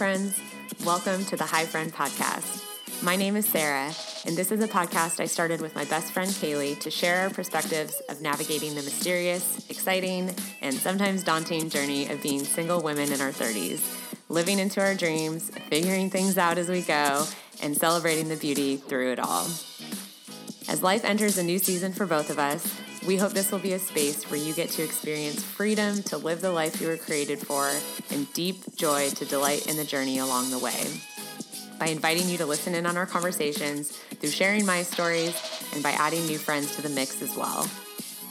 friends. Welcome to the Hi Friend podcast. My name is Sarah, and this is a podcast I started with my best friend Kaylee to share our perspectives of navigating the mysterious, exciting, and sometimes daunting journey of being single women in our 30s, living into our dreams, figuring things out as we go, and celebrating the beauty through it all. As life enters a new season for both of us, we hope this will be a space where you get to experience freedom to live the life you were created for and deep joy to delight in the journey along the way. By inviting you to listen in on our conversations, through sharing my stories, and by adding new friends to the mix as well.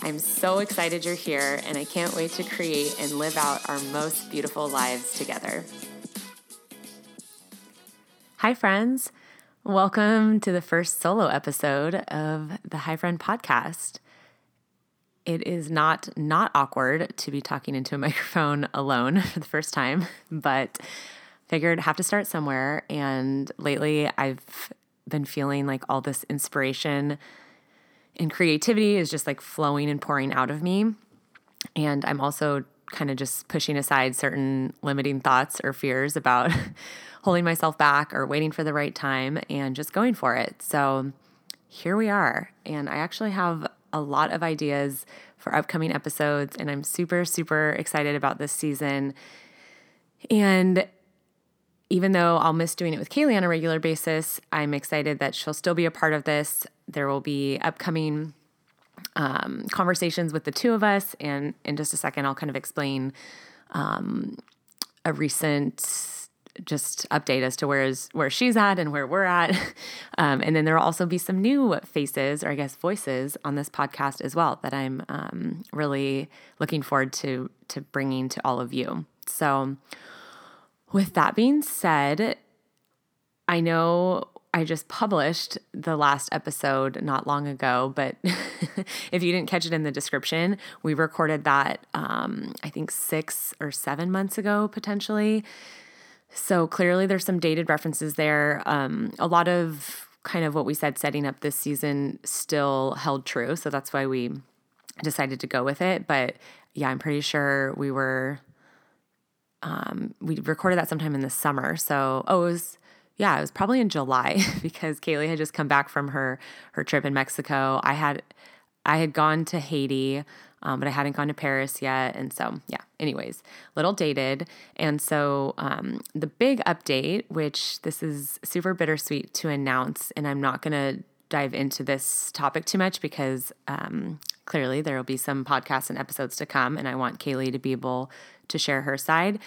I'm so excited you're here, and I can't wait to create and live out our most beautiful lives together. Hi, friends. Welcome to the first solo episode of the Hi Friend podcast. It is not not awkward to be talking into a microphone alone for the first time, but figured have to start somewhere and lately I've been feeling like all this inspiration and creativity is just like flowing and pouring out of me. And I'm also kind of just pushing aside certain limiting thoughts or fears about holding myself back or waiting for the right time and just going for it. So here we are. And I actually have a lot of ideas for upcoming episodes, and I'm super, super excited about this season. And even though I'll miss doing it with Kaylee on a regular basis, I'm excited that she'll still be a part of this. There will be upcoming um, conversations with the two of us, and in just a second, I'll kind of explain um, a recent just update as to where is where she's at and where we're at. Um, and then there will also be some new faces, or I guess voices, on this podcast as well that I'm um, really looking forward to to bringing to all of you. So, with that being said, I know I just published the last episode not long ago, but if you didn't catch it in the description, we recorded that um, I think six or seven months ago, potentially. So clearly, there's some dated references there. Um, a lot of kind of what we said setting up this season still held true. So that's why we decided to go with it. But yeah, I'm pretty sure we were, um, we recorded that sometime in the summer. So, oh, it was, yeah, it was probably in July because Kaylee had just come back from her, her trip in Mexico. I had, I had gone to Haiti um, but I hadn't gone to Paris yet. And so, yeah, anyways, little dated. And so, um, the big update, which this is super bittersweet to announce, and I'm not going to dive into this topic too much because um, clearly there will be some podcasts and episodes to come, and I want Kaylee to be able to share her side.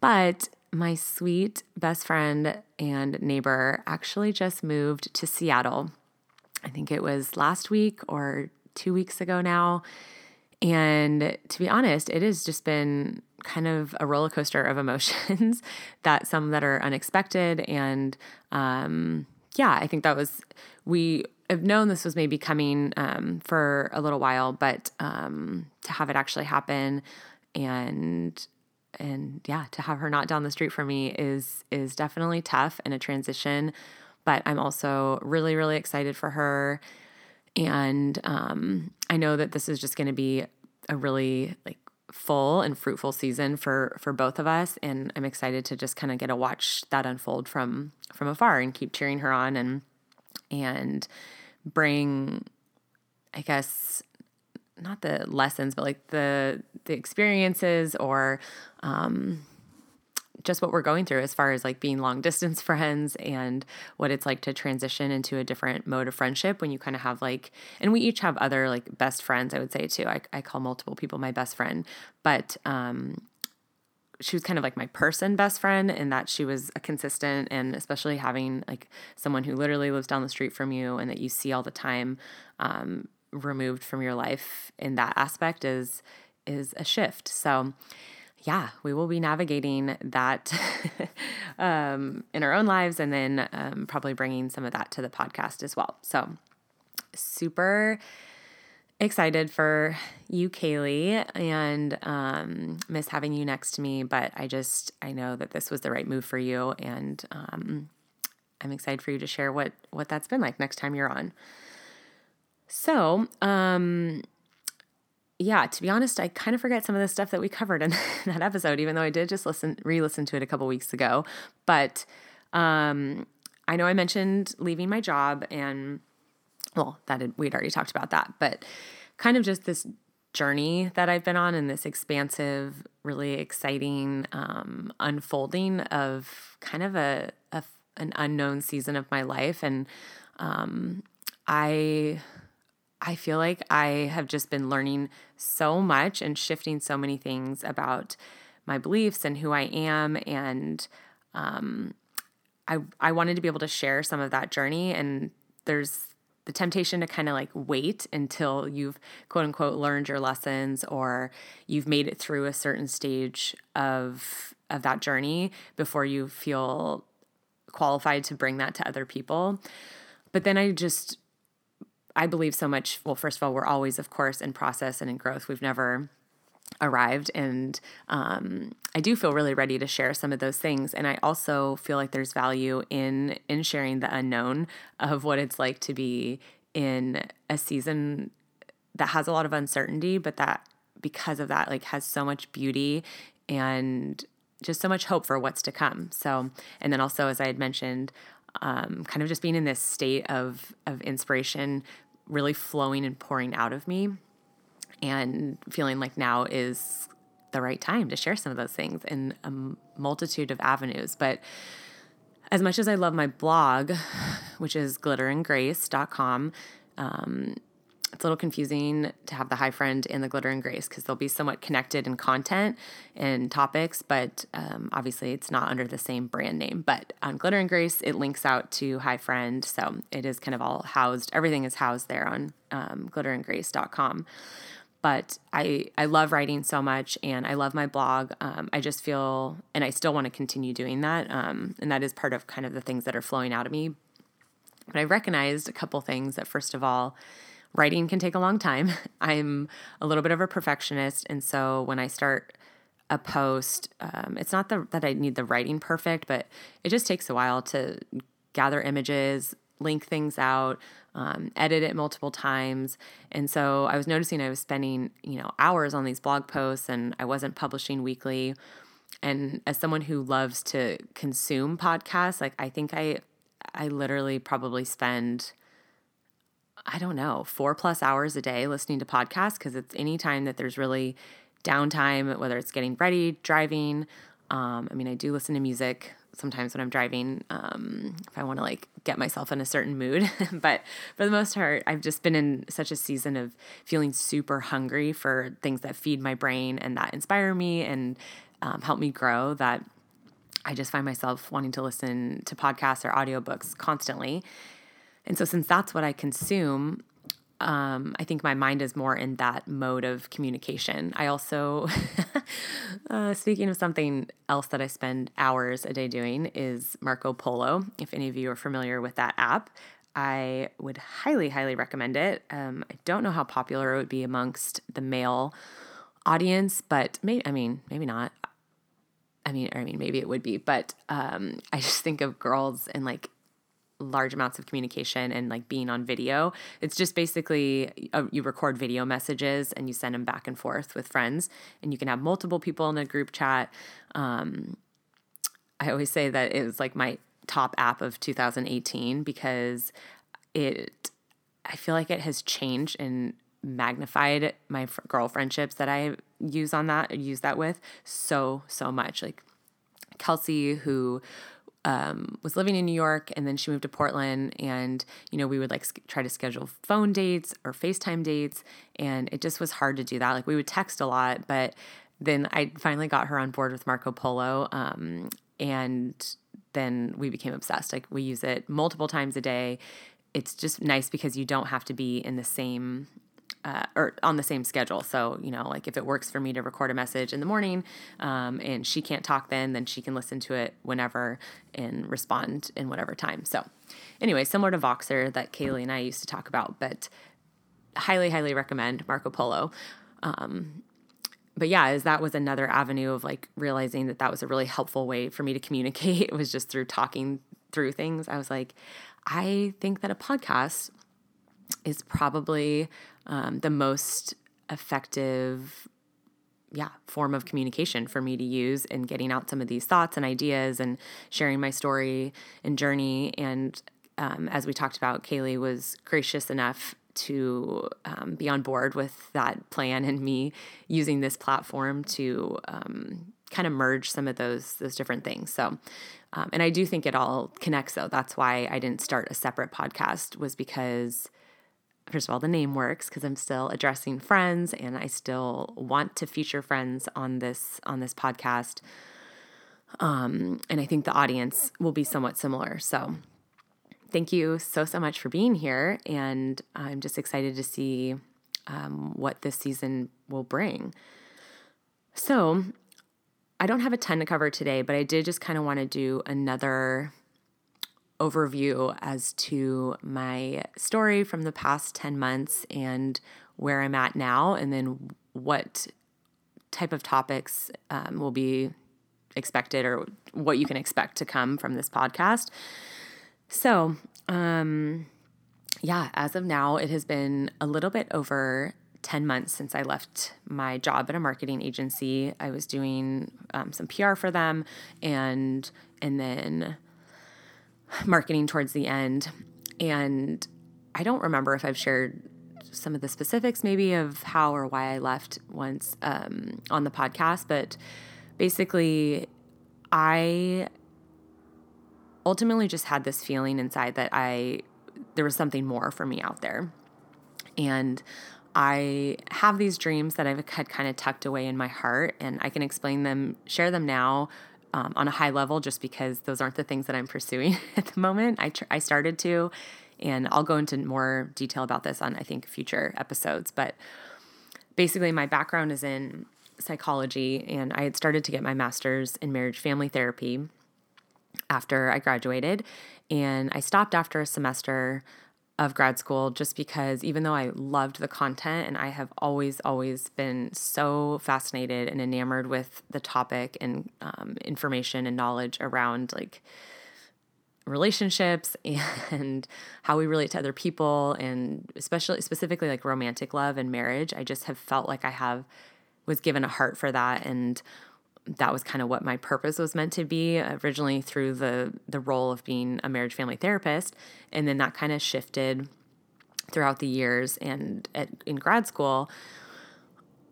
But my sweet best friend and neighbor actually just moved to Seattle. I think it was last week or two weeks ago now. And to be honest, it has just been kind of a roller coaster of emotions that some that are unexpected. And um, yeah, I think that was, we have known this was maybe coming um, for a little while, but um, to have it actually happen and and yeah, to have her not down the street from me is is definitely tough and a transition. But I'm also really, really excited for her and um, I know that this is just going to be a really like full and fruitful season for for both of us. And I'm excited to just kind of get to watch that unfold from from afar and keep cheering her on and and bring I guess not the lessons but like the the experiences or um just what we're going through as far as like being long distance friends and what it's like to transition into a different mode of friendship when you kind of have like and we each have other like best friends i would say too. I, I call multiple people my best friend but um she was kind of like my person best friend in that she was a consistent and especially having like someone who literally lives down the street from you and that you see all the time um, removed from your life in that aspect is is a shift. So yeah, we will be navigating that um, in our own lives and then um, probably bringing some of that to the podcast as well. So, super excited for you, Kaylee, and um, miss having you next to me. But I just, I know that this was the right move for you. And um, I'm excited for you to share what, what that's been like next time you're on. So, um, yeah, to be honest, I kind of forget some of the stuff that we covered in that episode, even though I did just listen, re-listen to it a couple weeks ago. But um, I know I mentioned leaving my job, and well, that had, we'd already talked about that, but kind of just this journey that I've been on and this expansive, really exciting um, unfolding of kind of a, a, an unknown season of my life, and um, I I feel like I have just been learning so much and shifting so many things about my beliefs and who I am. And um, I, I wanted to be able to share some of that journey. And there's the temptation to kind of like wait until you've quote unquote learned your lessons or you've made it through a certain stage of of that journey before you feel qualified to bring that to other people. But then I just I believe so much. Well, first of all, we're always, of course, in process and in growth. We've never arrived and um, i do feel really ready to share some of those things and i also feel like there's value in in sharing the unknown of what it's like to be in a season that has a lot of uncertainty but that because of that like has so much beauty and just so much hope for what's to come so and then also as i had mentioned um, kind of just being in this state of of inspiration really flowing and pouring out of me and feeling like now is the right time to share some of those things in a multitude of avenues. But as much as I love my blog, which is glitterandgrace.com, um, it's a little confusing to have the Hi Friend and the glitter and grace because they'll be somewhat connected in content and topics, but um, obviously it's not under the same brand name. But on glitter and grace, it links out to Hi Friend, so it is kind of all housed. Everything is housed there on um, glitterandgrace.com. But I I love writing so much, and I love my blog. Um, I just feel, and I still want to continue doing that, um, and that is part of kind of the things that are flowing out of me. But I recognized a couple things that first of all writing can take a long time. I'm a little bit of a perfectionist. And so when I start a post, um, it's not the, that I need the writing perfect, but it just takes a while to gather images, link things out, um, edit it multiple times. And so I was noticing I was spending, you know, hours on these blog posts and I wasn't publishing weekly. And as someone who loves to consume podcasts, like I think I I literally probably spend I don't know, four plus hours a day listening to podcasts because it's any time that there's really downtime, whether it's getting ready, driving. Um, I mean, I do listen to music sometimes when I'm driving um, if I want to like get myself in a certain mood. but for the most part, I've just been in such a season of feeling super hungry for things that feed my brain and that inspire me and um, help me grow that I just find myself wanting to listen to podcasts or audiobooks constantly. And so, since that's what I consume, um, I think my mind is more in that mode of communication. I also, uh, speaking of something else that I spend hours a day doing, is Marco Polo. If any of you are familiar with that app, I would highly, highly recommend it. Um, I don't know how popular it would be amongst the male audience, but maybe, I mean, maybe not. I mean, I mean, maybe it would be, but um, I just think of girls and like large amounts of communication and like being on video. It's just basically uh, you record video messages and you send them back and forth with friends, and you can have multiple people in a group chat. Um, I always say that it was like my top app of 2018 because it, I feel like it has changed and magnified my girl friendships that I use on that, use that with so, so much. Like Kelsey, who um, was living in New York and then she moved to Portland. And, you know, we would like try to schedule phone dates or FaceTime dates. And it just was hard to do that. Like we would text a lot, but then I finally got her on board with Marco Polo. Um, and then we became obsessed. Like we use it multiple times a day. It's just nice because you don't have to be in the same uh, or on the same schedule. So, you know, like if it works for me to record a message in the morning um, and she can't talk then, then she can listen to it whenever and respond in whatever time. So, anyway, similar to Voxer that Kaylee and I used to talk about, but highly, highly recommend Marco Polo. Um, but yeah, as that was another avenue of like realizing that that was a really helpful way for me to communicate. It was just through talking through things. I was like, I think that a podcast is probably um, the most effective yeah, form of communication for me to use in getting out some of these thoughts and ideas and sharing my story and journey. And um, as we talked about, Kaylee was gracious enough to um, be on board with that plan and me using this platform to um, kind of merge some of those those different things. So, um, and I do think it all connects. Though that's why I didn't start a separate podcast was because first of all, the name works because I'm still addressing friends and I still want to feature friends on this on this podcast. Um, and I think the audience will be somewhat similar. So thank you so so much for being here, and I'm just excited to see um, what this season will bring. So I don't have a ton to cover today, but I did just kind of want to do another overview as to my story from the past 10 months and where I'm at now, and then what type of topics um, will be expected or what you can expect to come from this podcast. So, um, yeah, as of now, it has been a little bit over 10 months since I left my job at a marketing agency. I was doing um, some PR for them and and then marketing towards the end. And I don't remember if I've shared some of the specifics, maybe of how or why I left once um, on the podcast, but basically, I ultimately just had this feeling inside that I there was something more for me out there. And I have these dreams that I've had kind of tucked away in my heart, and I can explain them, share them now um, on a high level just because those aren't the things that I'm pursuing at the moment. I, tr- I started to, and I'll go into more detail about this on, I think, future episodes. But basically, my background is in psychology, and I had started to get my master's in marriage family therapy after I graduated. And I stopped after a semester of grad school just because even though I loved the content and I have always, always been so fascinated and enamored with the topic and um, information and knowledge around like relationships and how we relate to other people and especially specifically like romantic love and marriage, I just have felt like I have was given a heart for that and that was kind of what my purpose was meant to be originally through the the role of being a marriage family therapist. And then that kind of shifted throughout the years and at, in grad school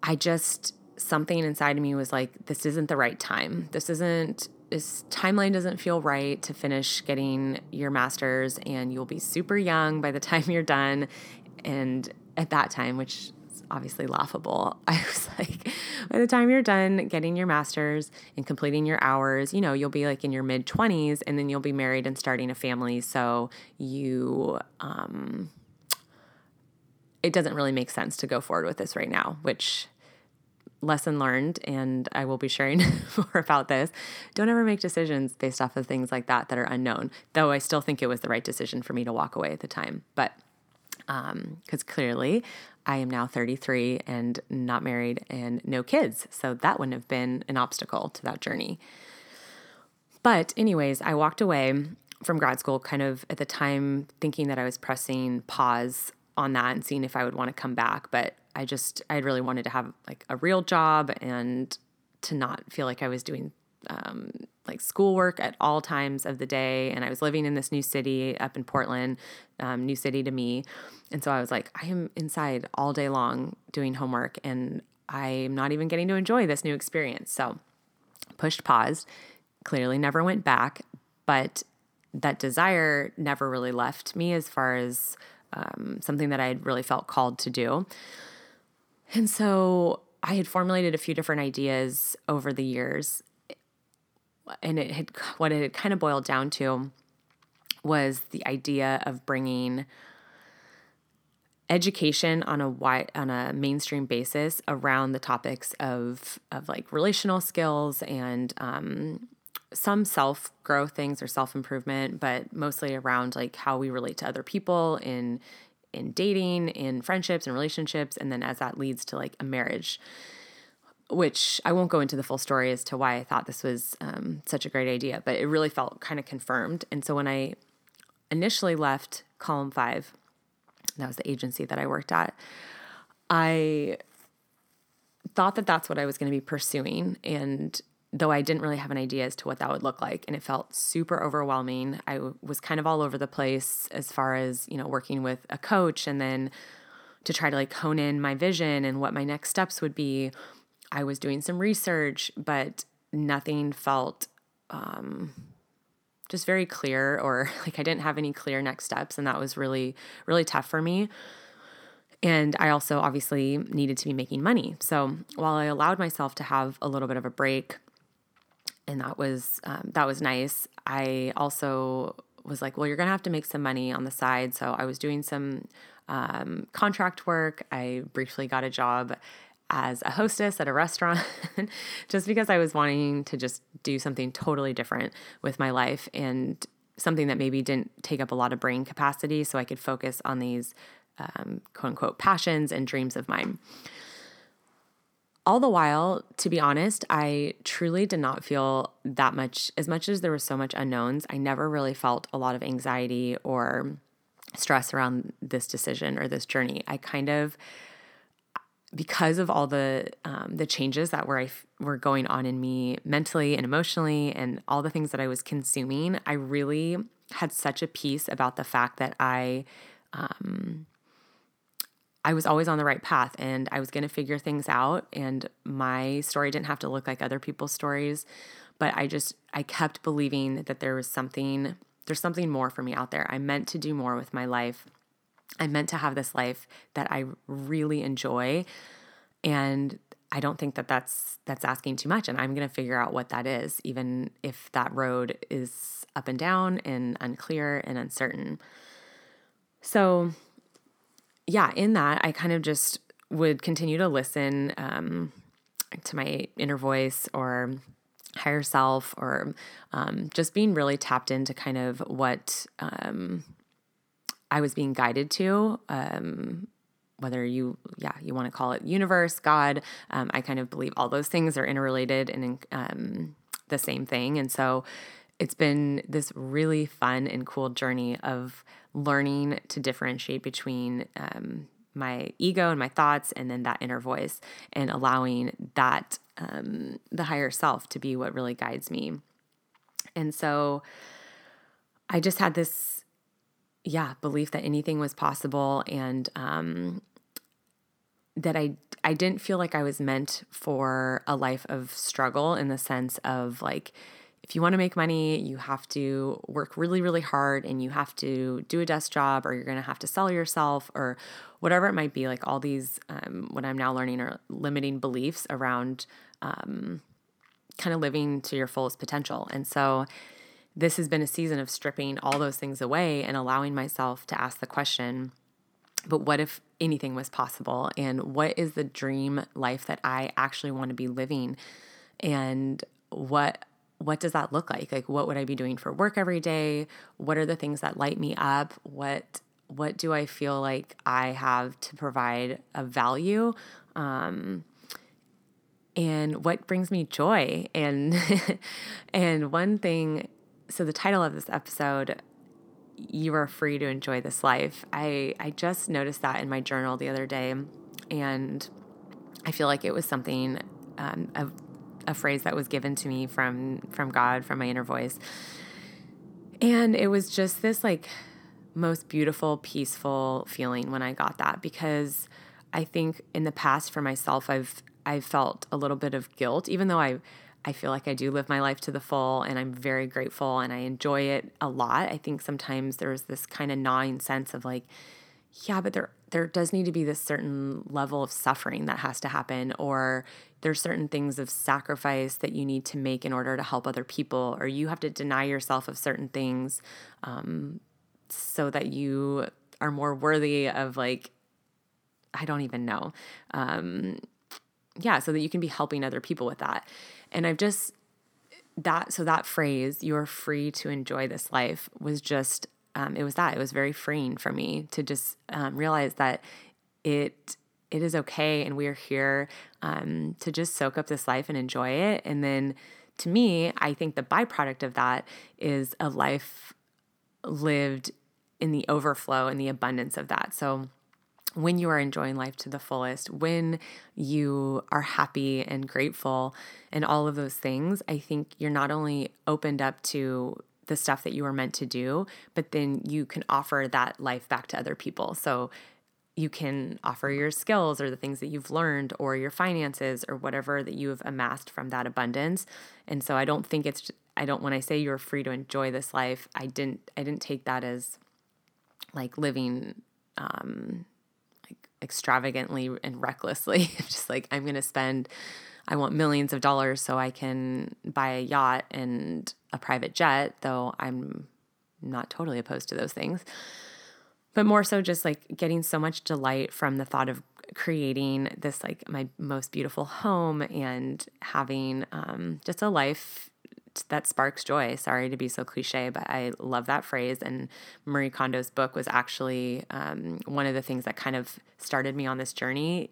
i just something inside of me was like this isn't the right time. This isn't this timeline doesn't feel right to finish getting your masters and you'll be super young by the time you're done. And at that time which obviously laughable. I was like, by the time you're done getting your master's and completing your hours, you know, you'll be like in your mid 20s and then you'll be married and starting a family. So you, um, it doesn't really make sense to go forward with this right now, which lesson learned and I will be sharing more about this. Don't ever make decisions based off of things like that that are unknown. Though I still think it was the right decision for me to walk away at the time. But because um, clearly I am now 33 and not married and no kids. So that wouldn't have been an obstacle to that journey. But, anyways, I walked away from grad school kind of at the time thinking that I was pressing pause on that and seeing if I would want to come back. But I just, I really wanted to have like a real job and to not feel like I was doing um, like schoolwork at all times of the day. And I was living in this new city up in Portland, um, new city to me. And so I was like, I am inside all day long doing homework and I'm not even getting to enjoy this new experience. So pushed pause, clearly never went back, but that desire never really left me as far as um, something that I had really felt called to do. And so I had formulated a few different ideas over the years and it had what it had kind of boiled down to was the idea of bringing education on a wide on a mainstream basis around the topics of of like relational skills and um, some self growth things or self improvement, but mostly around like how we relate to other people in in dating, in friendships and relationships, and then as that leads to like a marriage which I won't go into the full story as to why I thought this was um, such a great idea, but it really felt kind of confirmed. And so when I initially left Column 5, that was the agency that I worked at, I thought that that's what I was going to be pursuing. And though I didn't really have an idea as to what that would look like, and it felt super overwhelming, I was kind of all over the place as far as, you know, working with a coach and then to try to like hone in my vision and what my next steps would be. I was doing some research, but nothing felt um, just very clear, or like I didn't have any clear next steps. And that was really, really tough for me. And I also obviously needed to be making money. So while I allowed myself to have a little bit of a break, and that was um, that was nice. I also was like, well, you're gonna have to make some money on the side. So I was doing some um, contract work. I briefly got a job as a hostess at a restaurant just because I was wanting to just do something totally different with my life and something that maybe didn't take up a lot of brain capacity so I could focus on these um, quote unquote passions and dreams of mine. All the while, to be honest, I truly did not feel that much, as much as there was so much unknowns, I never really felt a lot of anxiety or stress around this decision or this journey. I kind of, because of all the um, the changes that were were going on in me mentally and emotionally, and all the things that I was consuming, I really had such a peace about the fact that I. Um, I was always on the right path and I was going to figure things out and my story didn't have to look like other people's stories but I just I kept believing that there was something there's something more for me out there. I meant to do more with my life. I meant to have this life that I really enjoy. And I don't think that that's that's asking too much and I'm going to figure out what that is even if that road is up and down and unclear and uncertain. So yeah, in that I kind of just would continue to listen um, to my inner voice or higher self or um, just being really tapped into kind of what um, I was being guided to. Um, whether you, yeah, you want to call it universe, God, um, I kind of believe all those things are interrelated and um, the same thing. And so it's been this really fun and cool journey of learning to differentiate between um, my ego and my thoughts and then that inner voice and allowing that um, the higher self to be what really guides me and so i just had this yeah belief that anything was possible and um, that i i didn't feel like i was meant for a life of struggle in the sense of like if you want to make money, you have to work really, really hard and you have to do a desk job or you're going to have to sell yourself or whatever it might be. Like all these, um, what I'm now learning are limiting beliefs around um, kind of living to your fullest potential. And so this has been a season of stripping all those things away and allowing myself to ask the question but what if anything was possible? And what is the dream life that I actually want to be living? And what what does that look like? Like what would I be doing for work every day? What are the things that light me up? What what do I feel like I have to provide a value? Um, and what brings me joy? And and one thing, so the title of this episode, you are free to enjoy this life. I I just noticed that in my journal the other day, and I feel like it was something um, of a phrase that was given to me from from God, from my inner voice. And it was just this like most beautiful, peaceful feeling when I got that because I think in the past for myself I've I've felt a little bit of guilt even though I I feel like I do live my life to the full and I'm very grateful and I enjoy it a lot. I think sometimes there's this kind of gnawing sense of like yeah, but there there does need to be this certain level of suffering that has to happen or there's certain things of sacrifice that you need to make in order to help other people or you have to deny yourself of certain things um, so that you are more worthy of like i don't even know um, yeah so that you can be helping other people with that. And i've just that so that phrase you're free to enjoy this life was just um, it was that. It was very freeing for me to just um, realize that it it is okay and we are here um, to just soak up this life and enjoy it. And then to me i think the byproduct of that is a life lived in the overflow and the abundance of that. So when you are enjoying life to the fullest, when you are happy and grateful and all of those things, I think you're not only opened up to the stuff that you were meant to do, but then you can offer that life back to other people. So you can offer your skills or the things that you've learned or your finances or whatever that you have amassed from that abundance. And so I don't think it's I don't when I say you're free to enjoy this life, I didn't I didn't take that as like living um extravagantly and recklessly. just like I'm going to spend I want millions of dollars so I can buy a yacht and a private jet, though I'm not totally opposed to those things but more so just like getting so much delight from the thought of creating this like my most beautiful home and having um, just a life that sparks joy. Sorry to be so cliche, but I love that phrase. And Marie Kondo's book was actually um, one of the things that kind of started me on this journey,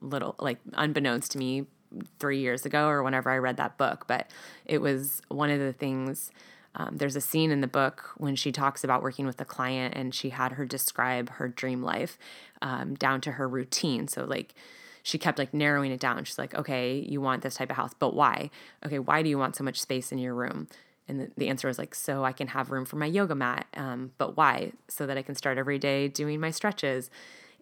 little like unbeknownst to me three years ago or whenever I read that book. But it was one of the things um, there's a scene in the book when she talks about working with a client and she had her describe her dream life um, down to her routine. So, like, she kept like narrowing it down. She's like, okay, you want this type of house, but why? Okay, why do you want so much space in your room? And the, answer was like, so I can have room for my yoga mat. Um, but why? So that I can start every day doing my stretches.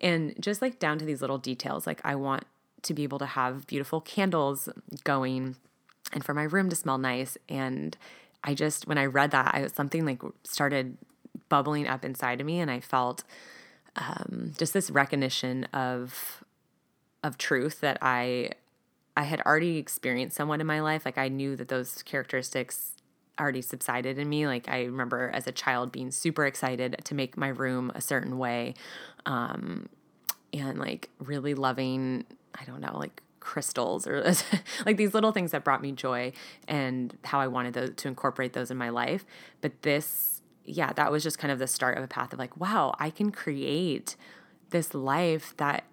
And just like down to these little details, like, I want to be able to have beautiful candles going and for my room to smell nice and I just when I read that, I something like started bubbling up inside of me, and I felt um, just this recognition of of truth that I I had already experienced someone in my life. Like I knew that those characteristics already subsided in me. Like I remember as a child being super excited to make my room a certain way, um, and like really loving. I don't know, like crystals or like these little things that brought me joy and how I wanted those, to incorporate those in my life. But this, yeah, that was just kind of the start of a path of like, wow, I can create this life that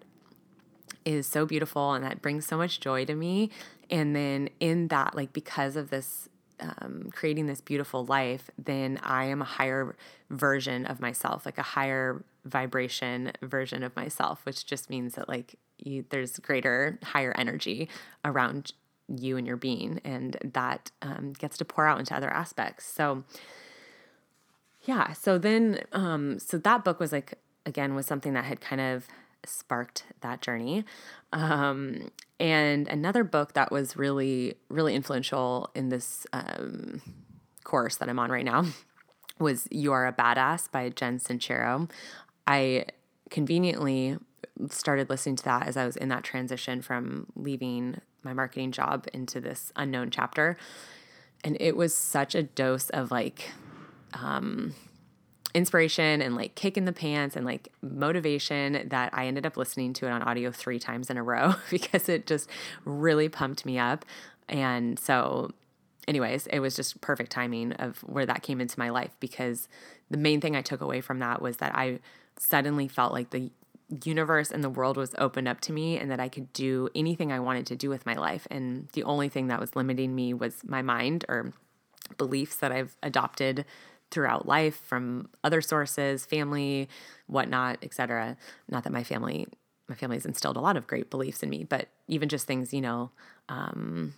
is so beautiful and that brings so much joy to me. And then in that, like, because of this um, creating this beautiful life, then I am a higher version of myself, like a higher vibration version of myself, which just means that like you, there's greater, higher energy around you and your being, and that um, gets to pour out into other aspects. So, yeah. So then, um, so that book was like again was something that had kind of sparked that journey. Um, and another book that was really, really influential in this um, course that I'm on right now was You Are a Badass by Jen Sincero. I conveniently started listening to that as I was in that transition from leaving my marketing job into this unknown chapter. And it was such a dose of like um, inspiration and like kick in the pants and like motivation that I ended up listening to it on audio three times in a row because it just really pumped me up. And so, anyways, it was just perfect timing of where that came into my life because the main thing I took away from that was that I suddenly felt like the universe and the world was opened up to me and that I could do anything I wanted to do with my life. And the only thing that was limiting me was my mind or beliefs that I've adopted throughout life from other sources, family, whatnot, etc. Not that my family, my family's instilled a lot of great beliefs in me, but even just things, you know, um,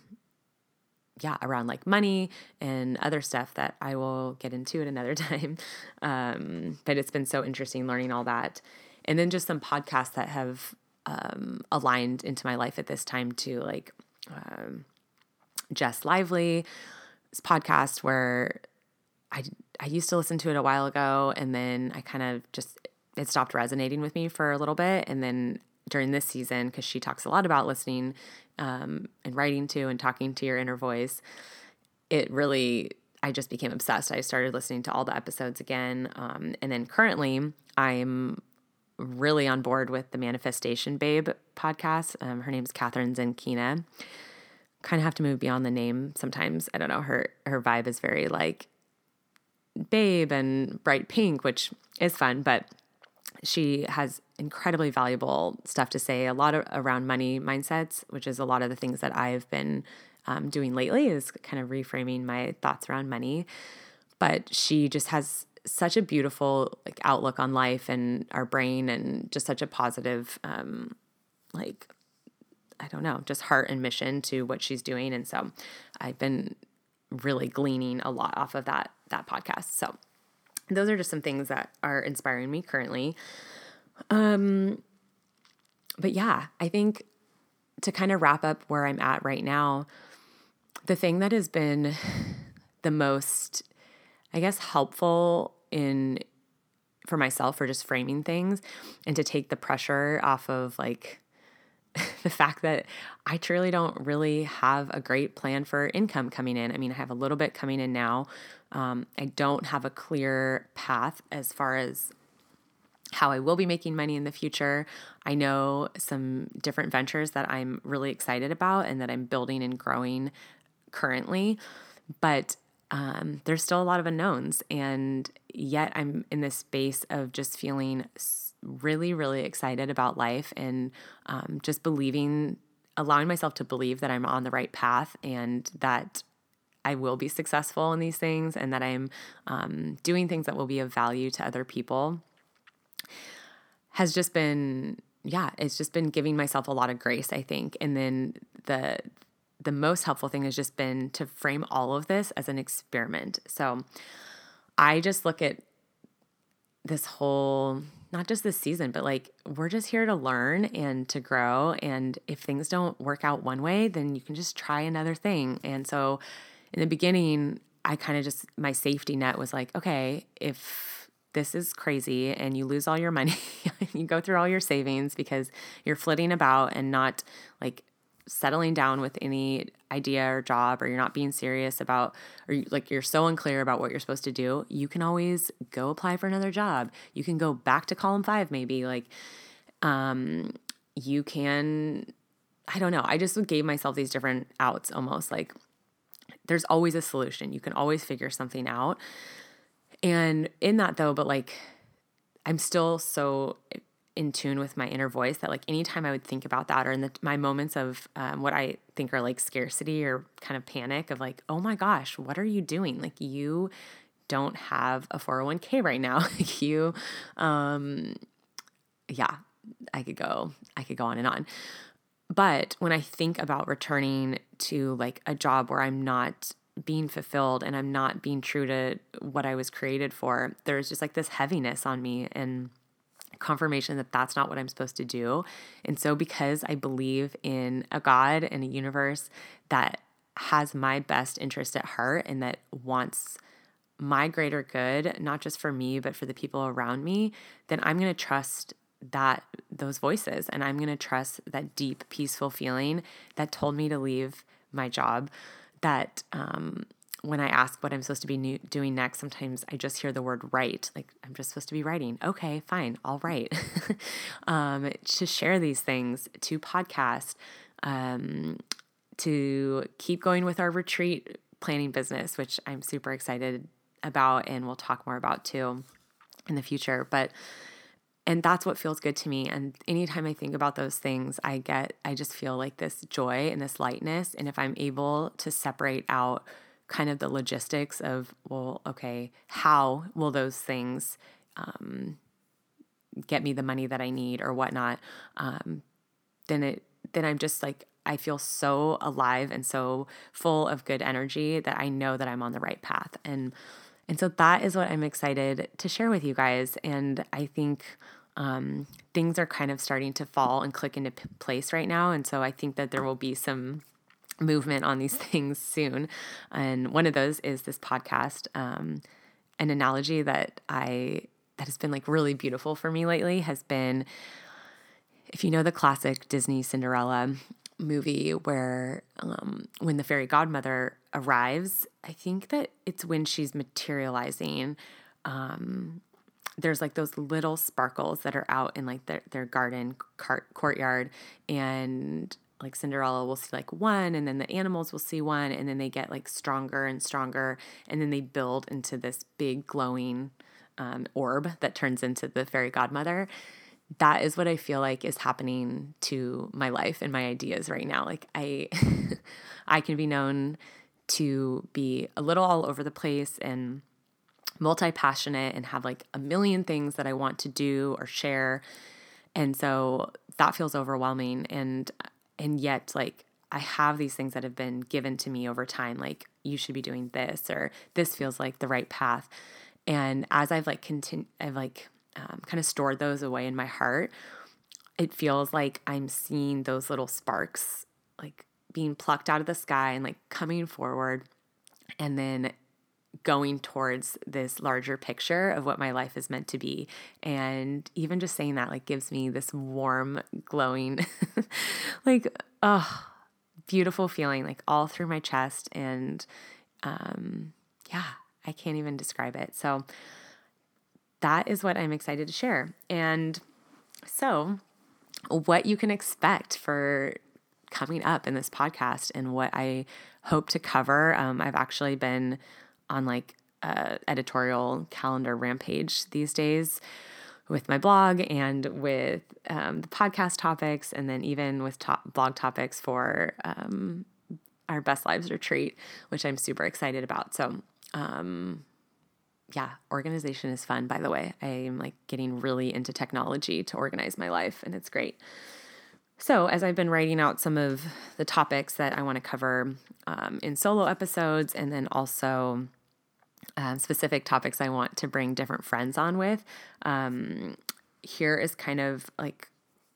yeah, around like money and other stuff that I will get into at another time. Um, but it's been so interesting learning all that. And then just some podcasts that have um, aligned into my life at this time too, like um, Jess Lively's podcast where I I used to listen to it a while ago, and then I kind of just it stopped resonating with me for a little bit, and then during this season, because she talks a lot about listening um, and writing to and talking to your inner voice, it really I just became obsessed. I started listening to all the episodes again, um, and then currently I'm really on board with the Manifestation Babe podcast. Um, her name's Kathrin Zenkina. Kind of have to move beyond the name sometimes. I don't know. Her her vibe is very like babe and bright pink, which is fun, but she has incredibly valuable stuff to say. A lot of around money mindsets, which is a lot of the things that I've been um, doing lately, is kind of reframing my thoughts around money. But she just has such a beautiful like outlook on life and our brain and just such a positive um like I don't know, just heart and mission to what she's doing. And so I've been really gleaning a lot off of that that podcast. So those are just some things that are inspiring me currently. Um but yeah, I think to kind of wrap up where I'm at right now, the thing that has been the most I guess helpful in for myself for just framing things and to take the pressure off of like the fact that I truly don't really have a great plan for income coming in. I mean, I have a little bit coming in now. Um, I don't have a clear path as far as how I will be making money in the future. I know some different ventures that I'm really excited about and that I'm building and growing currently, but um, there's still a lot of unknowns. And yet I'm in this space of just feeling really, really excited about life and um, just believing, allowing myself to believe that I'm on the right path and that I will be successful in these things and that I'm um, doing things that will be of value to other people has just been yeah it's just been giving myself a lot of grace i think. And then the the most helpful thing has just been to frame all of this as an experiment. So i just look at this whole not just this season, but like we're just here to learn and to grow. And if things don't work out one way, then you can just try another thing. And so in the beginning, I kind of just, my safety net was like, okay, if this is crazy and you lose all your money, you go through all your savings because you're flitting about and not like settling down with any idea or job or you're not being serious about or you, like you're so unclear about what you're supposed to do you can always go apply for another job. You can go back to column 5 maybe like um you can i don't know. I just gave myself these different outs almost like there's always a solution. You can always figure something out. And in that though but like i'm still so in tune with my inner voice that like anytime I would think about that or in the, my moments of um, what I think are like scarcity or kind of panic of like, oh my gosh, what are you doing? Like you don't have a 401k right now. you, um, yeah, I could go, I could go on and on. But when I think about returning to like a job where I'm not being fulfilled and I'm not being true to what I was created for, there's just like this heaviness on me and confirmation that that's not what I'm supposed to do. And so, because I believe in a God and a universe that has my best interest at heart and that wants my greater good, not just for me, but for the people around me, then I'm going to trust that those voices and I'm going to trust that deep, peaceful feeling that told me to leave my job that um, when I ask what I'm supposed to be new, doing next, sometimes I just hear the word write. Like, I'm just supposed to be writing. Okay, fine, I'll write. um, to share these things, to podcast, um, to keep going with our retreat planning business, which I'm super excited about and we'll talk more about too in the future. But and that's what feels good to me and anytime i think about those things i get i just feel like this joy and this lightness and if i'm able to separate out kind of the logistics of, well, okay, how will those things um, get me the money that I need or whatnot, um, then it then I'm just like I feel so alive and so full of good energy that I know that I'm on the right path. And and so that is what I'm excited to share with you guys. And I think um, things are kind of starting to fall and click into p- place right now. And so I think that there will be some movement on these things soon. And one of those is this podcast. Um, an analogy that I that has been like really beautiful for me lately has been if you know the classic Disney Cinderella movie where um, when the fairy godmother arrives, I think that it's when she's materializing. Um, there's like those little sparkles that are out in like their, their garden cart, courtyard and like Cinderella will see like one and then the animals will see one and then they get like stronger and stronger and then they build into this big glowing um, orb that turns into the fairy godmother. That is what I feel like is happening to my life and my ideas right now. Like I I can be known to be a little all over the place and multi passionate and have like a million things that I want to do or share. And so that feels overwhelming. And, and yet, like, I have these things that have been given to me over time, like, you should be doing this, or this feels like the right path. And as I've like continued, I've like um, kind of stored those away in my heart, it feels like I'm seeing those little sparks like being plucked out of the sky and like coming forward and then going towards this larger picture of what my life is meant to be. And even just saying that like gives me this warm, glowing, like, oh, beautiful feeling like all through my chest. And um, yeah, I can't even describe it. So that is what I'm excited to share. And so, what you can expect for coming up in this podcast and what I hope to cover. Um, I've actually been on like a editorial calendar rampage these days with my blog and with um, the podcast topics, and then even with top blog topics for um, our Best Lives retreat, which I'm super excited about. So, um, yeah, organization is fun, by the way. I'm like getting really into technology to organize my life, and it's great. So, as I've been writing out some of the topics that I want to cover um, in solo episodes, and then also um, specific topics I want to bring different friends on with, um, here is kind of like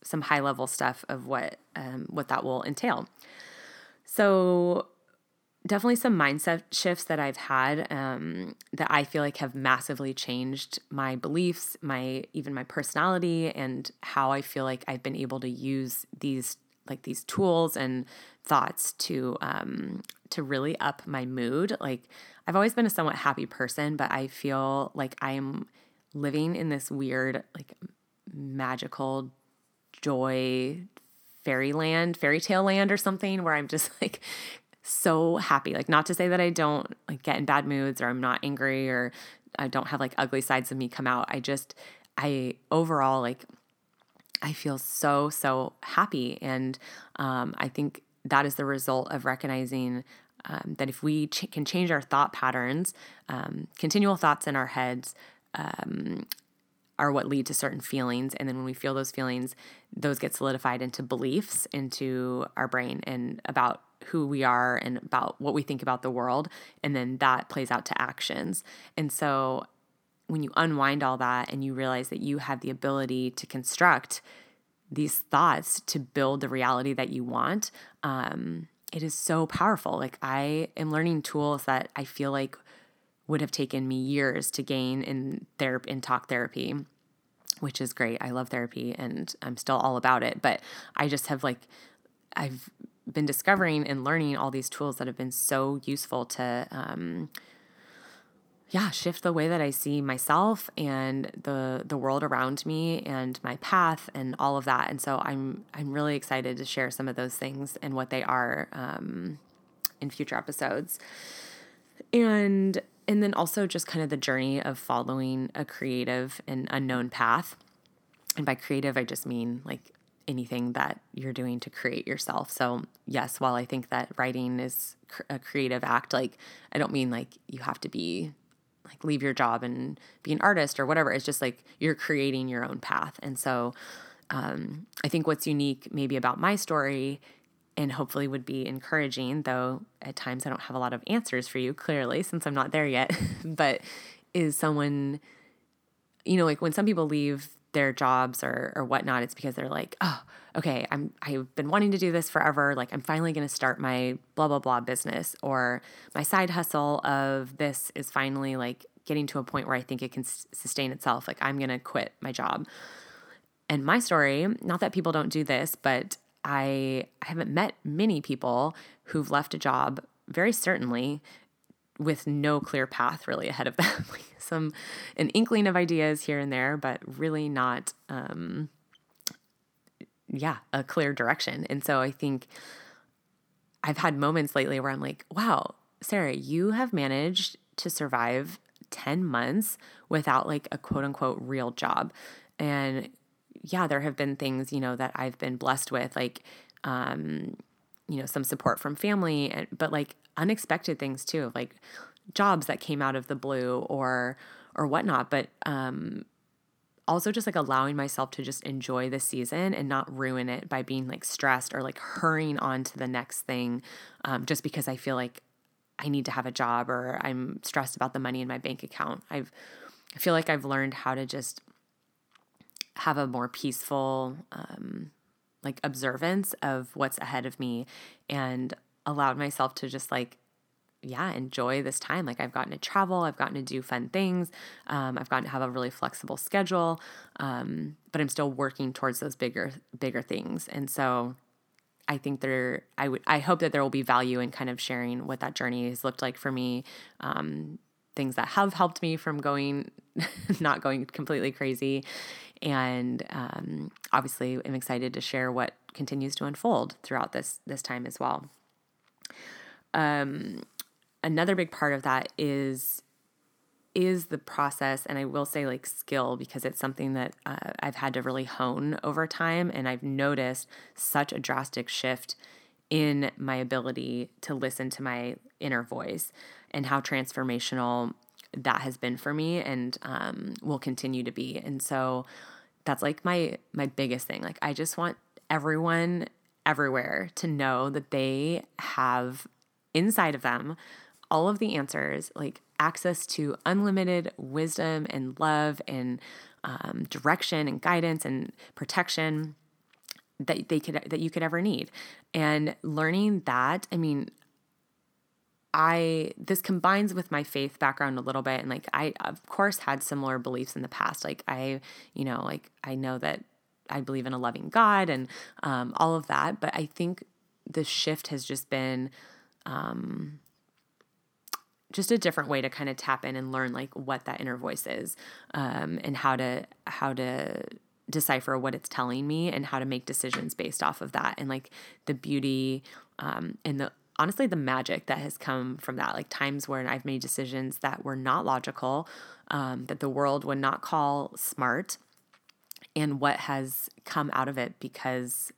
some high level stuff of what um, what that will entail. So, definitely some mindset shifts that I've had um, that I feel like have massively changed my beliefs, my even my personality, and how I feel like I've been able to use these like these tools and thoughts to um, to really up my mood. Like I've always been a somewhat happy person, but I feel like I am living in this weird like magical joy fairyland, fairy tale land or something where I'm just like so happy. Like not to say that I don't like get in bad moods or I'm not angry or I don't have like ugly sides of me come out. I just I overall like I feel so so happy and um I think that is the result of recognizing um, that if we ch- can change our thought patterns, um, continual thoughts in our heads um, are what lead to certain feelings. And then when we feel those feelings, those get solidified into beliefs into our brain and about who we are and about what we think about the world. And then that plays out to actions. And so when you unwind all that and you realize that you have the ability to construct these thoughts to build the reality that you want, um, it is so powerful. Like I am learning tools that I feel like would have taken me years to gain in therapy in talk therapy which is great. I love therapy and I'm still all about it, but I just have like I've been discovering and learning all these tools that have been so useful to um yeah, shift the way that I see myself and the the world around me and my path and all of that. And so I'm I'm really excited to share some of those things and what they are um, in future episodes. And and then also just kind of the journey of following a creative and unknown path. And by creative, I just mean like anything that you're doing to create yourself. So, yes, while I think that writing is a creative act, like I don't mean like you have to be like leave your job and be an artist or whatever. It's just like you're creating your own path. And so, um, I think what's unique maybe about my story and hopefully would be encouraging, though at times I don't have a lot of answers for you, clearly, since I'm not there yet, but is someone, you know, like when some people leave their jobs or, or whatnot, it's because they're like, oh, okay, I'm I've been wanting to do this forever. Like I'm finally gonna start my blah blah blah business or my side hustle of this is finally like getting to a point where I think it can sustain itself. Like I'm gonna quit my job. And my story, not that people don't do this, but I, I haven't met many people who've left a job very certainly with no clear path really ahead of them. Some an inkling of ideas here and there, but really not um, yeah, a clear direction. And so I think I've had moments lately where I'm like, wow, Sarah, you have managed to survive 10 months without like a quote unquote real job. And yeah, there have been things, you know, that I've been blessed with, like, um, you know, some support from family, and, but like unexpected things too, like jobs that came out of the blue or, or whatnot. But um, also just like allowing myself to just enjoy the season and not ruin it by being like stressed or like hurrying on to the next thing um, just because I feel like I need to have a job or I'm stressed about the money in my bank account. I've I feel like I've learned how to just have a more peaceful um, like observance of what's ahead of me and allowed myself to just like yeah, enjoy this time. Like I've gotten to travel, I've gotten to do fun things, um, I've gotten to have a really flexible schedule, um, but I'm still working towards those bigger, bigger things. And so I think there, I would, I hope that there will be value in kind of sharing what that journey has looked like for me, um, things that have helped me from going, not going completely crazy, and um, obviously I'm excited to share what continues to unfold throughout this this time as well. Um, another big part of that is is the process and i will say like skill because it's something that uh, i've had to really hone over time and i've noticed such a drastic shift in my ability to listen to my inner voice and how transformational that has been for me and um, will continue to be and so that's like my my biggest thing like i just want everyone everywhere to know that they have inside of them all of the answers, like access to unlimited wisdom and love and um, direction and guidance and protection that they could that you could ever need. And learning that, I mean, I this combines with my faith background a little bit and like I of course had similar beliefs in the past. Like I, you know, like I know that I believe in a loving God and um, all of that, but I think the shift has just been um, just a different way to kind of tap in and learn like what that inner voice is um, and how to how to decipher what it's telling me and how to make decisions based off of that and like the beauty um, and the honestly the magic that has come from that like times where i've made decisions that were not logical um, that the world would not call smart and what has come out of it because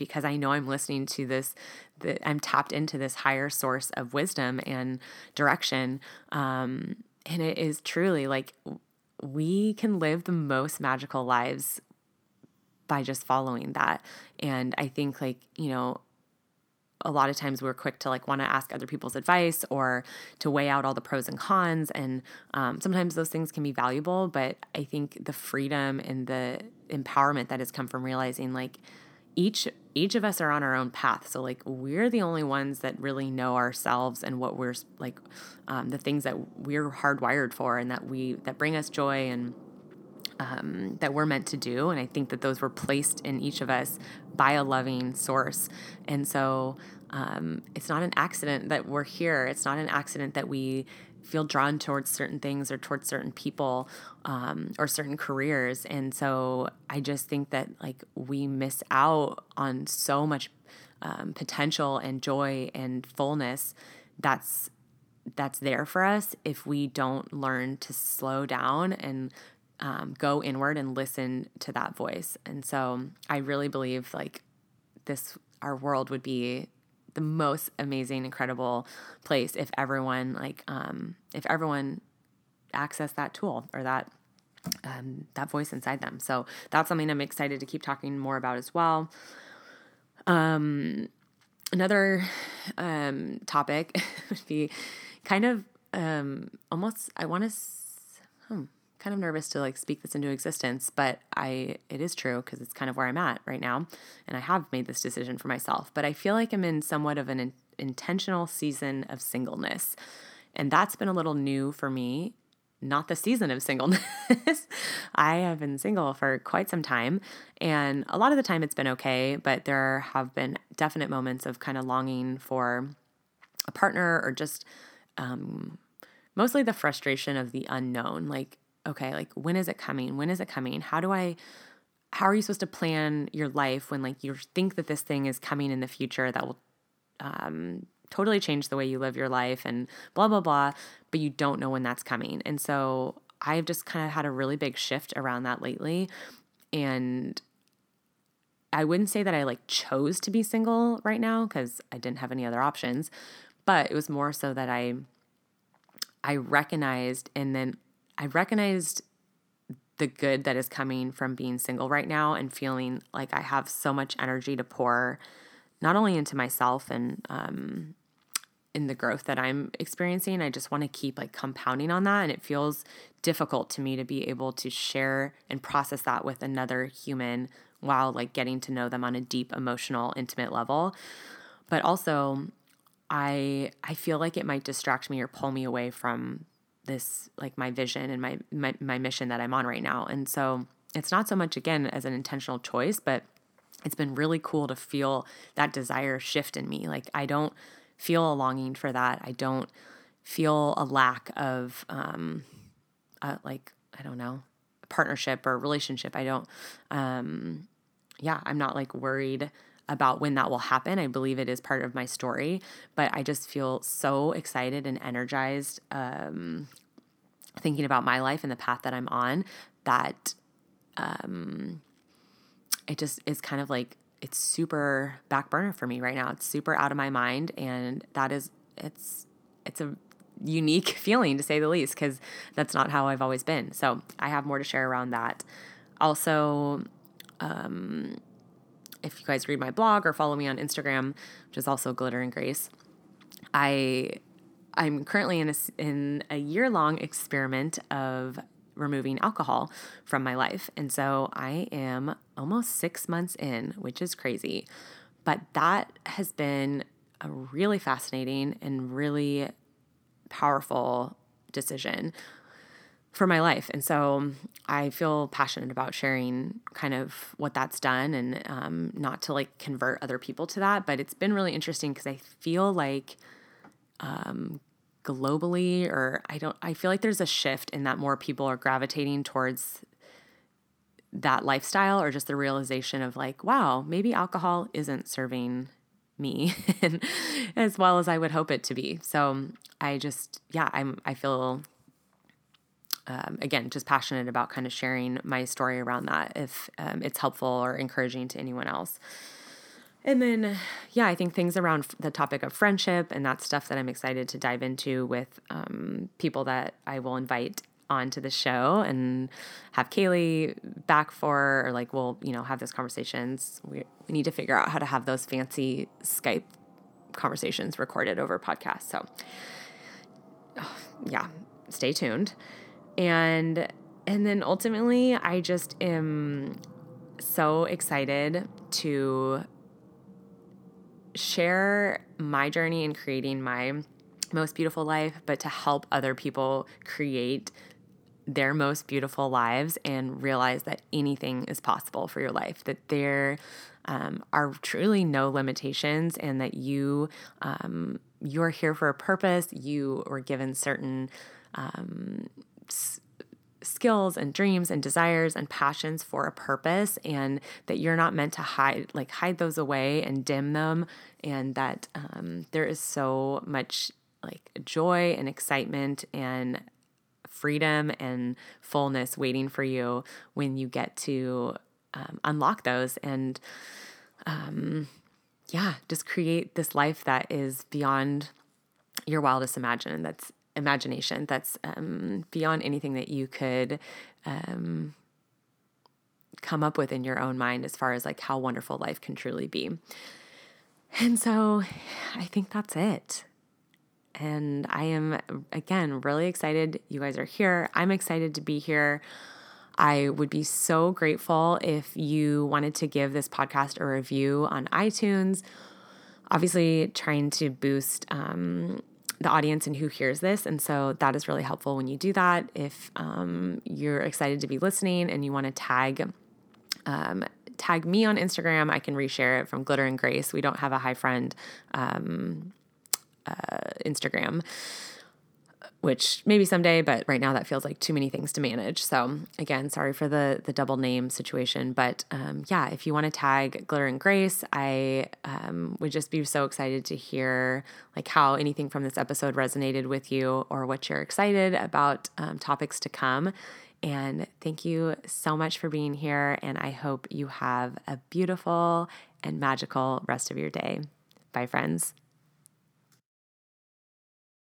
because I know I'm listening to this, that I'm tapped into this higher source of wisdom and direction. Um, and it is truly like we can live the most magical lives by just following that. And I think, like, you know, a lot of times we're quick to like want to ask other people's advice or to weigh out all the pros and cons and um, sometimes those things can be valuable but i think the freedom and the empowerment that has come from realizing like each each of us are on our own path. So like we're the only ones that really know ourselves and what we're like um, the things that we're hardwired for and that we that bring us joy and um, that we're meant to do and i think that those were placed in each of us by a loving source and so um, it's not an accident that we're here it's not an accident that we feel drawn towards certain things or towards certain people um, or certain careers. And so I just think that like we miss out on so much um, potential and joy and fullness that's that's there for us if we don't learn to slow down and um, go inward and listen to that voice. And so I really believe like this our world would be the most amazing, incredible place if everyone like um, if everyone access that tool or that um, that voice inside them. So that's something I'm excited to keep talking more about as well. Um, another um, topic would be kind of um, almost I want to. Hmm, kind of nervous to like speak this into existence, but I it is true because it's kind of where I'm at right now, and I have made this decision for myself. But I feel like I'm in somewhat of an in, intentional season of singleness, and that's been a little new for me. Not the season of singleness. I have been single for quite some time, and a lot of the time it's been okay, but there have been definite moments of kind of longing for a partner or just um, mostly the frustration of the unknown. Like, okay, like when is it coming? When is it coming? How do I how are you supposed to plan your life when like you think that this thing is coming in the future that will um, totally change the way you live your life and blah blah blah, but you don't know when that's coming. And so I've just kind of had a really big shift around that lately and I wouldn't say that I like chose to be single right now cuz I didn't have any other options, but it was more so that I I recognized and then I recognized the good that is coming from being single right now and feeling like I have so much energy to pour not only into myself and um, in the growth that I'm experiencing. I just want to keep like compounding on that. And it feels difficult to me to be able to share and process that with another human while like getting to know them on a deep emotional intimate level but also i i feel like it might distract me or pull me away from this like my vision and my my, my mission that i'm on right now. And so it's not so much again as an intentional choice but it's been really cool to feel that desire shift in me. Like i don't feel a longing for that. I don't feel a lack of um uh, like i don't know partnership or relationship. I don't um yeah, I'm not like worried about when that will happen. I believe it is part of my story, but I just feel so excited and energized um, thinking about my life and the path that I'm on that um, it just is kind of like it's super back burner for me right now. It's super out of my mind, and that is it's it's a unique feeling to say the least because that's not how I've always been. So I have more to share around that. Also, um, if you guys read my blog or follow me on Instagram, which is also Glitter and Grace, I I'm currently in a in a year long experiment of removing alcohol from my life, and so I am almost six months in, which is crazy, but that has been a really fascinating and really powerful decision for my life. And so I feel passionate about sharing kind of what that's done and um, not to like convert other people to that. But it's been really interesting because I feel like um, globally, or I don't, I feel like there's a shift in that more people are gravitating towards that lifestyle or just the realization of like, wow, maybe alcohol isn't serving me as well as I would hope it to be. So I just, yeah, I'm, I feel um, again, just passionate about kind of sharing my story around that if um, it's helpful or encouraging to anyone else. And then, yeah, I think things around the topic of friendship and that stuff that I'm excited to dive into with um, people that I will invite onto the show and have Kaylee back for, or like we'll, you know, have those conversations. We, we need to figure out how to have those fancy Skype conversations recorded over podcast. So, yeah, stay tuned and and then ultimately i just am so excited to share my journey in creating my most beautiful life but to help other people create their most beautiful lives and realize that anything is possible for your life that there um, are truly no limitations and that you um, you're here for a purpose. You were given certain um, skills and dreams and desires and passions for a purpose and that you're not meant to hide like hide those away and dim them and that um, there is so much like joy and excitement and freedom and fullness waiting for you when you get to um, unlock those and um, yeah just create this life that is beyond your wildest imagine that's imagination that's um, beyond anything that you could um, come up with in your own mind as far as like how wonderful life can truly be. And so I think that's it. And I am, again, really excited you guys are here. I'm excited to be here. I would be so grateful if you wanted to give this podcast a review on iTunes. Obviously, trying to boost um, the audience and who hears this. And so that is really helpful when you do that. If um, you're excited to be listening and you want to tag, um, tag me on Instagram, I can reshare it from Glitter and Grace. We don't have a Hi Friend um, uh, Instagram which maybe someday, but right now that feels like too many things to manage. So again, sorry for the the double name situation, but um, yeah, if you want to tag Glitter and Grace, I um, would just be so excited to hear like how anything from this episode resonated with you or what you're excited about um, topics to come. And thank you so much for being here. And I hope you have a beautiful and magical rest of your day. Bye, friends.